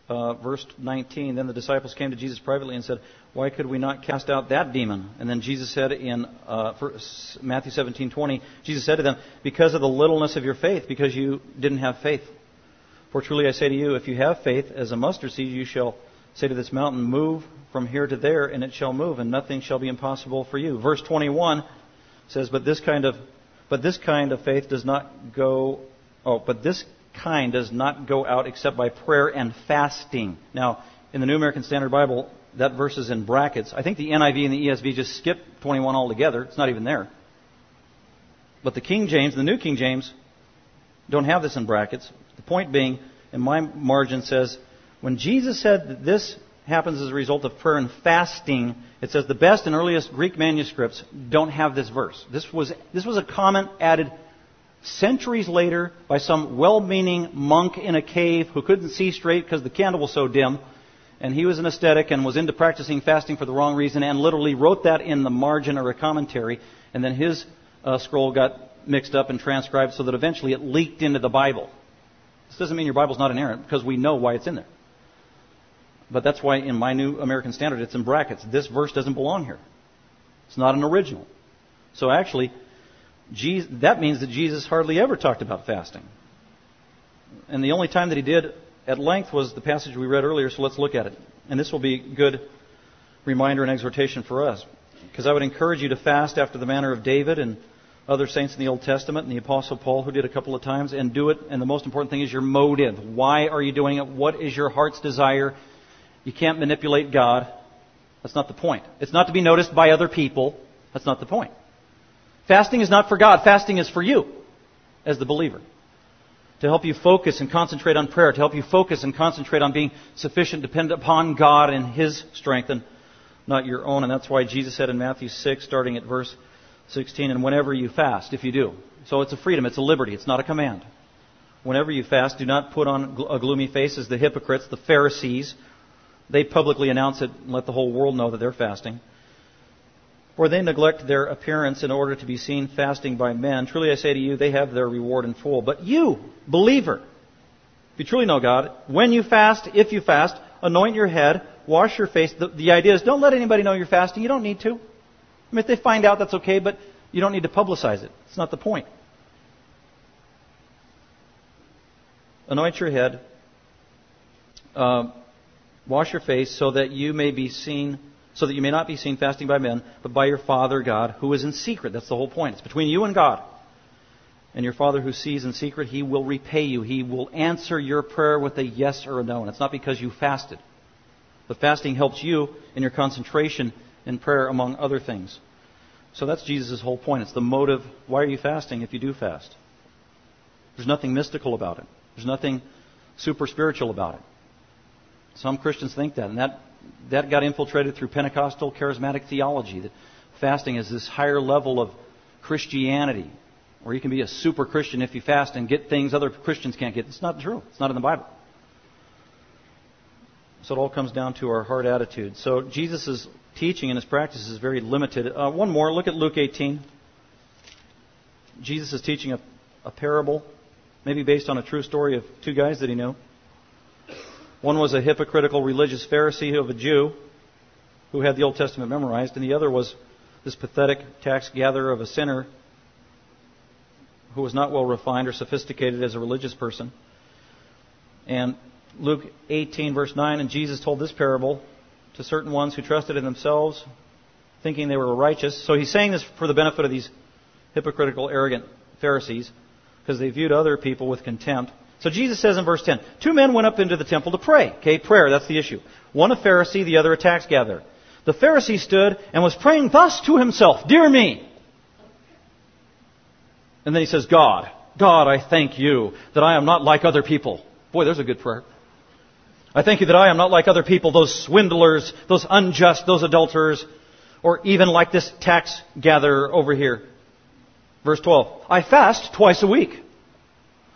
Uh, verse 19, then the disciples came to Jesus privately and said, Why could we not cast out that demon? And then Jesus said in uh, Matthew 17:20, Jesus said to them, Because of the littleness of your faith, because you didn't have faith. For truly I say to you, if you have faith as a mustard seed, you shall say to this mountain, Move from here to there, and it shall move, and nothing shall be impossible for you. Verse 21 says, But this kind of but this kind of faith does not go oh, but this kind does not go out except by prayer and fasting. Now, in the New American Standard Bible, that verse is in brackets. I think the NIV and the ESV just skip 21 altogether. It's not even there. But the King James, the New King James, don't have this in brackets. The point being, in my margin says, when Jesus said that this happens as a result of prayer and fasting, it says the best and earliest Greek manuscripts don't have this verse. This was, this was a comment added centuries later by some well-meaning monk in a cave who couldn't see straight because the candle was so dim. And he was an ascetic and was into practicing fasting for the wrong reason and literally wrote that in the margin or a commentary. And then his uh, scroll got mixed up and transcribed so that eventually it leaked into the Bible. This doesn't mean your Bible's not inerrant because we know why it's in there. But that's why in my New American Standard it's in brackets. This verse doesn't belong here. It's not an original. So actually, Jesus, that means that Jesus hardly ever talked about fasting. And the only time that he did at length was the passage we read earlier, so let's look at it. And this will be a good reminder and exhortation for us. Because I would encourage you to fast after the manner of David and other saints in the Old Testament and the Apostle Paul who did a couple of times and do it. And the most important thing is your motive. Why are you doing it? What is your heart's desire? You can't manipulate God. That's not the point. It's not to be noticed by other people. That's not the point. Fasting is not for God, fasting is for you as the believer. To help you focus and concentrate on prayer, to help you focus and concentrate on being sufficient, dependent upon God and His strength and not your own. And that's why Jesus said in Matthew 6, starting at verse 16, and whenever you fast, if you do. So it's a freedom, it's a liberty, it's not a command. Whenever you fast, do not put on a gloomy face as the hypocrites, the Pharisees. They publicly announce it and let the whole world know that they're fasting. For they neglect their appearance in order to be seen fasting by men. Truly I say to you, they have their reward in full. But you, believer, if you truly know God, when you fast, if you fast, anoint your head, wash your face. The, the idea is don't let anybody know you're fasting. You don't need to. I mean, if they find out, that's okay, but you don't need to publicize it. It's not the point. Anoint your head, uh, wash your face, so that you may be seen so that you may not be seen fasting by men, but by your Father God, who is in secret. That's the whole point. It's between you and God. And your Father who sees in secret, He will repay you. He will answer your prayer with a yes or a no. And it's not because you fasted. But fasting helps you in your concentration in prayer, among other things. So that's Jesus' whole point. It's the motive. Why are you fasting if you do fast? There's nothing mystical about it. There's nothing super spiritual about it. Some Christians think that, and that, that got infiltrated through Pentecostal charismatic theology. That fasting is this higher level of Christianity, where you can be a super Christian if you fast and get things other Christians can't get. It's not true. It's not in the Bible. So it all comes down to our heart attitude. So Jesus' teaching and his practice is very limited. Uh, one more. Look at Luke 18. Jesus is teaching a, a parable, maybe based on a true story of two guys that he knew. One was a hypocritical religious Pharisee of a Jew who had the Old Testament memorized, and the other was this pathetic tax gatherer of a sinner who was not well refined or sophisticated as a religious person. And Luke 18, verse 9, and Jesus told this parable to certain ones who trusted in themselves, thinking they were righteous. So he's saying this for the benefit of these hypocritical, arrogant Pharisees, because they viewed other people with contempt. So Jesus says in verse 10, two men went up into the temple to pray. Okay, prayer, that's the issue. One a Pharisee, the other a tax gatherer. The Pharisee stood and was praying thus to himself, Dear me! And then he says, God, God, I thank you that I am not like other people. Boy, there's a good prayer. I thank you that I am not like other people, those swindlers, those unjust, those adulterers, or even like this tax gatherer over here. Verse 12. I fast twice a week.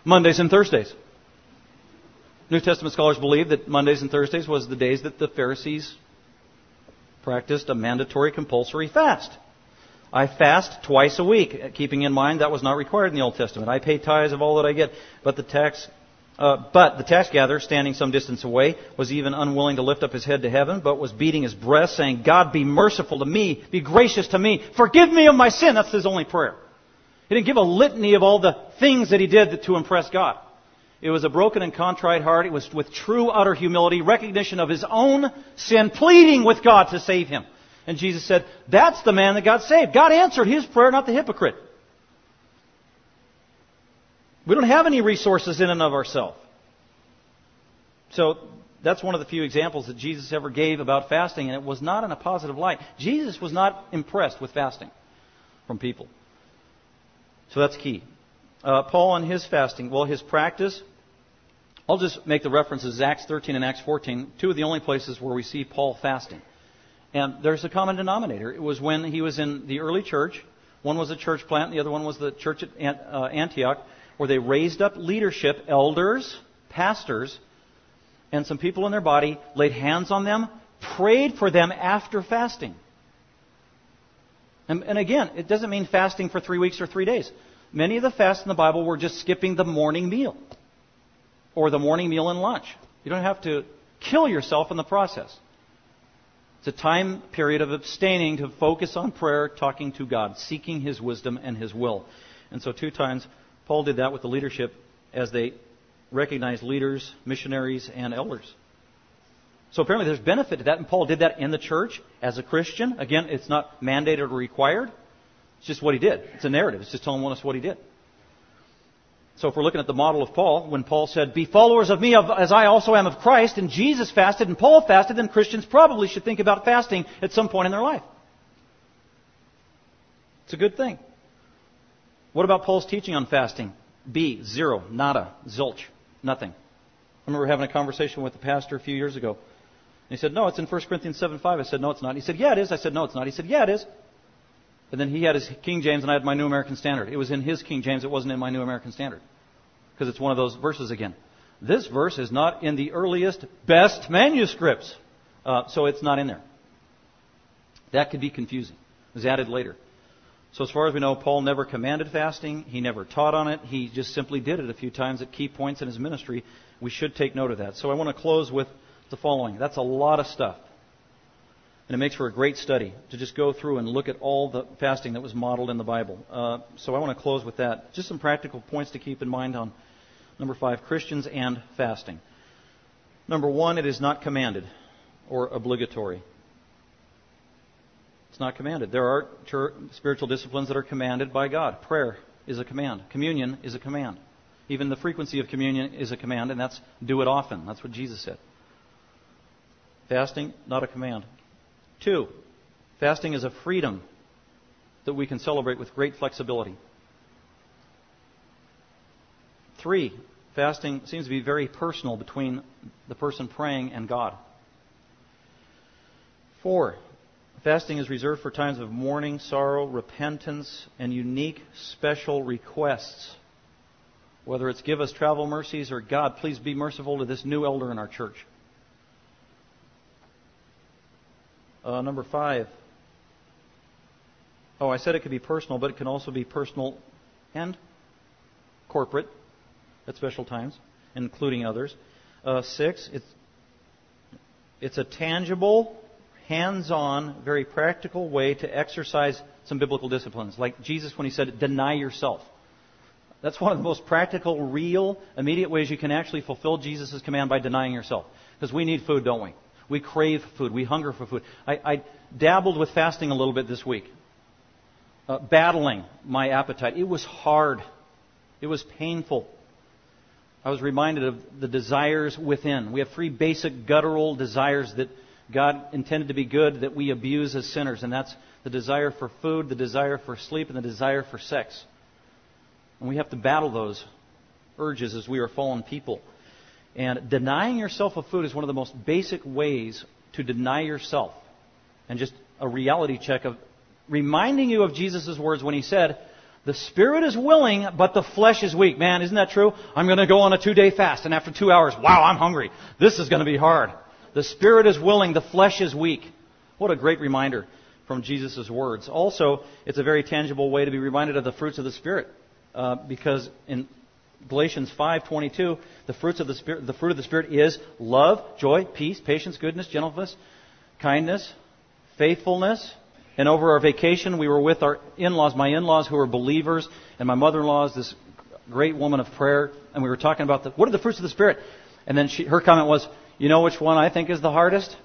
Mondays and Thursdays. New Testament scholars believe that Mondays and Thursdays was the days that the Pharisees practiced a mandatory compulsory fast. I fast twice a week, keeping in mind that was not required in the Old Testament. I pay tithes of all that I get, but the tax uh, but the tax gatherer, standing some distance away, was even unwilling to lift up his head to heaven, but was beating his breast, saying, God, be merciful to me, be gracious to me, forgive me of my sin. That's his only prayer. He didn't give a litany of all the things that he did to impress God. It was a broken and contrite heart. It was with true, utter humility, recognition of his own sin, pleading with God to save him. And Jesus said, That's the man that God saved. God answered his prayer, not the hypocrite. We don't have any resources in and of ourselves. So that's one of the few examples that Jesus ever gave about fasting, and it was not in a positive light. Jesus was not impressed with fasting from people. So that's key. Uh, Paul and his fasting, well, his practice, I'll just make the references Acts 13 and Acts 14, two of the only places where we see Paul fasting. And there's a common denominator. It was when he was in the early church. One was a church plant, the other one was the church at uh, Antioch where they raised up leadership, elders, pastors, and some people in their body, laid hands on them, prayed for them after fasting. And, and, again, it doesn't mean fasting for three weeks or three days. Many of the fasts in the Bible were just skipping the morning meal or the morning meal and lunch. You don't have to kill yourself in the process. It's a time period of abstaining to focus on prayer, talking to God, seeking His wisdom and His will. And so, two times Paul did that with the leadership as they recognized leaders, missionaries, and elders. So apparently there's benefit to that, and Paul did that in the church as a Christian. Again, it's not mandated or required. It's just what he did. It's a narrative. It's just telling us what he did. So if we're looking at the model of Paul, when Paul said, Be followers of me as I also am of Christ, and Jesus fasted and Paul fasted, then Christians probably should think about fasting at some point in their life. It's a good thing. What about Paul's teaching on fasting? B, zero, nada, zilch, nothing. I remember having a conversation with the pastor a few years ago. And he said, No, it's in 1 Corinthians 7 5. I said, No, it's not. He said, Yeah, it is. I said, No, it's not. He said, Yeah, it is. And then he had his King James and I had my New American Standard. It was in his King James, it wasn't in my New American Standard. Because it's one of those verses again. This verse is not in the earliest, best manuscripts. Uh, so it's not in there. That could be confusing. It was added later. So, as far as we know, Paul never commanded fasting. He never taught on it. He just simply did it a few times at key points in his ministry. We should take note of that. So, I want to close with the following. That's a lot of stuff. And it makes for a great study to just go through and look at all the fasting that was modeled in the Bible. Uh, so, I want to close with that. Just some practical points to keep in mind on number five Christians and fasting. Number one, it is not commanded or obligatory. It's not commanded. There are spiritual disciplines that are commanded by God. Prayer is a command. Communion is a command. Even the frequency of communion is a command, and that's do it often. That's what Jesus said. Fasting, not a command. Two, fasting is a freedom that we can celebrate with great flexibility. three, fasting seems to be very personal between the person praying and God. Four, fasting is reserved for times of mourning, sorrow, repentance, and unique special requests. Whether it's give us travel mercies or God, please be merciful to this new elder in our church. Uh, number five. Oh, I said it could be personal, but it can also be personal and corporate at special times, including others. Uh, six, it's, it's a tangible, hands on, very practical way to exercise some biblical disciplines. Like Jesus when he said, deny yourself. That's one of the most practical, real, immediate ways you can actually fulfill Jesus' command by denying yourself. Because we need food, don't we? We crave food. We hunger for food. I, I dabbled with fasting a little bit this week, uh, battling my appetite. It was hard. It was painful. I was reminded of the desires within. We have three basic guttural desires that God intended to be good that we abuse as sinners, and that's the desire for food, the desire for sleep, and the desire for sex. And we have to battle those urges as we are fallen people. And denying yourself of food is one of the most basic ways to deny yourself. And just a reality check of reminding you of Jesus' words when he said, the spirit is willing, but the flesh is weak. Man, isn't that true? I'm going to go on a two day fast, and after two hours, wow, I'm hungry. This is going to be hard. The spirit is willing, the flesh is weak. What a great reminder from Jesus' words. Also, it's a very tangible way to be reminded of the fruits of the spirit, uh, because in Galatians 5:22, the fruits of the spirit, the fruit of the spirit is love, joy, peace, patience, goodness, gentleness, kindness, faithfulness. And over our vacation, we were with our in-laws, my in-laws who are believers, and my mother-in-law is this great woman of prayer, and we were talking about the, what are the fruits of the spirit? And then she, her comment was, "You know which one I think is the hardest?"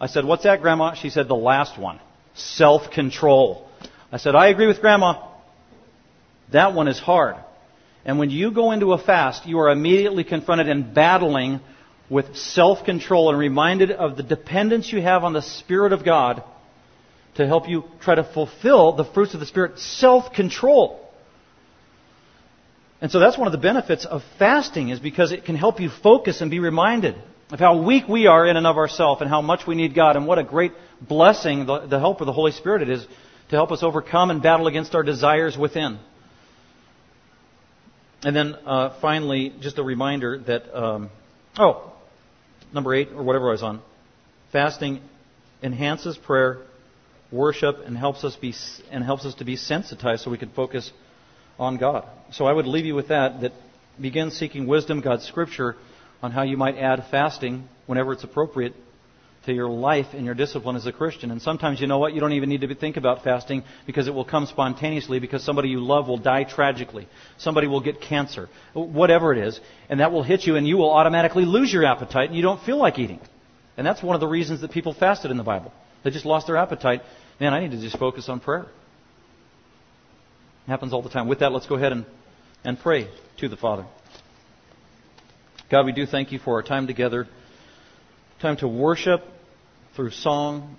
I said, "What's that, Grandma?" She said, "The last one, self-control." I said, "I agree with Grandma. That one is hard." And when you go into a fast, you are immediately confronted and battling with self control and reminded of the dependence you have on the Spirit of God to help you try to fulfill the fruits of the Spirit self control. And so that's one of the benefits of fasting is because it can help you focus and be reminded of how weak we are in and of ourselves and how much we need God and what a great blessing the, the help of the Holy Spirit it is to help us overcome and battle against our desires within. And then uh, finally, just a reminder that, um, oh, number eight, or whatever I was on, fasting enhances prayer, worship, and helps us be and helps us to be sensitized so we can focus on God. So I would leave you with that. That begin seeking wisdom, God's Scripture, on how you might add fasting whenever it's appropriate to your life and your discipline as a Christian. And sometimes, you know what? You don't even need to think about fasting because it will come spontaneously because somebody you love will die tragically. Somebody will get cancer. Whatever it is. And that will hit you and you will automatically lose your appetite and you don't feel like eating. And that's one of the reasons that people fasted in the Bible. They just lost their appetite. Man, I need to just focus on prayer. It happens all the time. With that, let's go ahead and, and pray to the Father. God, we do thank you for our time together time to worship through song,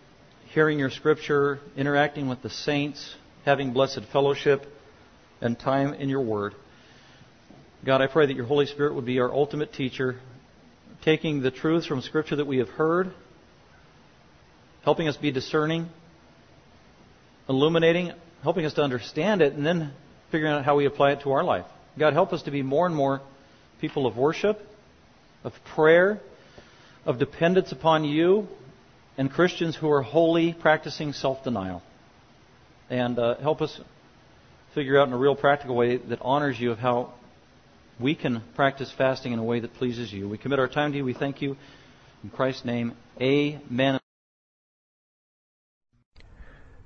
hearing your scripture, interacting with the saints, having blessed fellowship, and time in your word. God, I pray that your Holy Spirit would be our ultimate teacher, taking the truths from scripture that we have heard, helping us be discerning, illuminating, helping us to understand it, and then figuring out how we apply it to our life. God, help us to be more and more people of worship, of prayer, of dependence upon you and Christians who are wholly practicing self denial. And uh, help us figure out in a real practical way that honors you of how we can practice fasting in a way that pleases you. We commit our time to you. We thank you. In Christ's name, amen.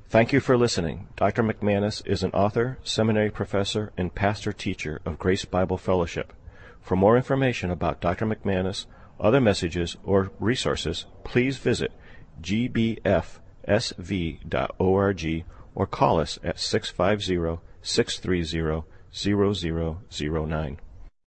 Thank you for listening. Dr. McManus is an author, seminary professor, and pastor teacher of Grace Bible Fellowship. For more information about Dr. McManus, other messages, or resources, please visit gbfsv.org or call us at 650 630 0009.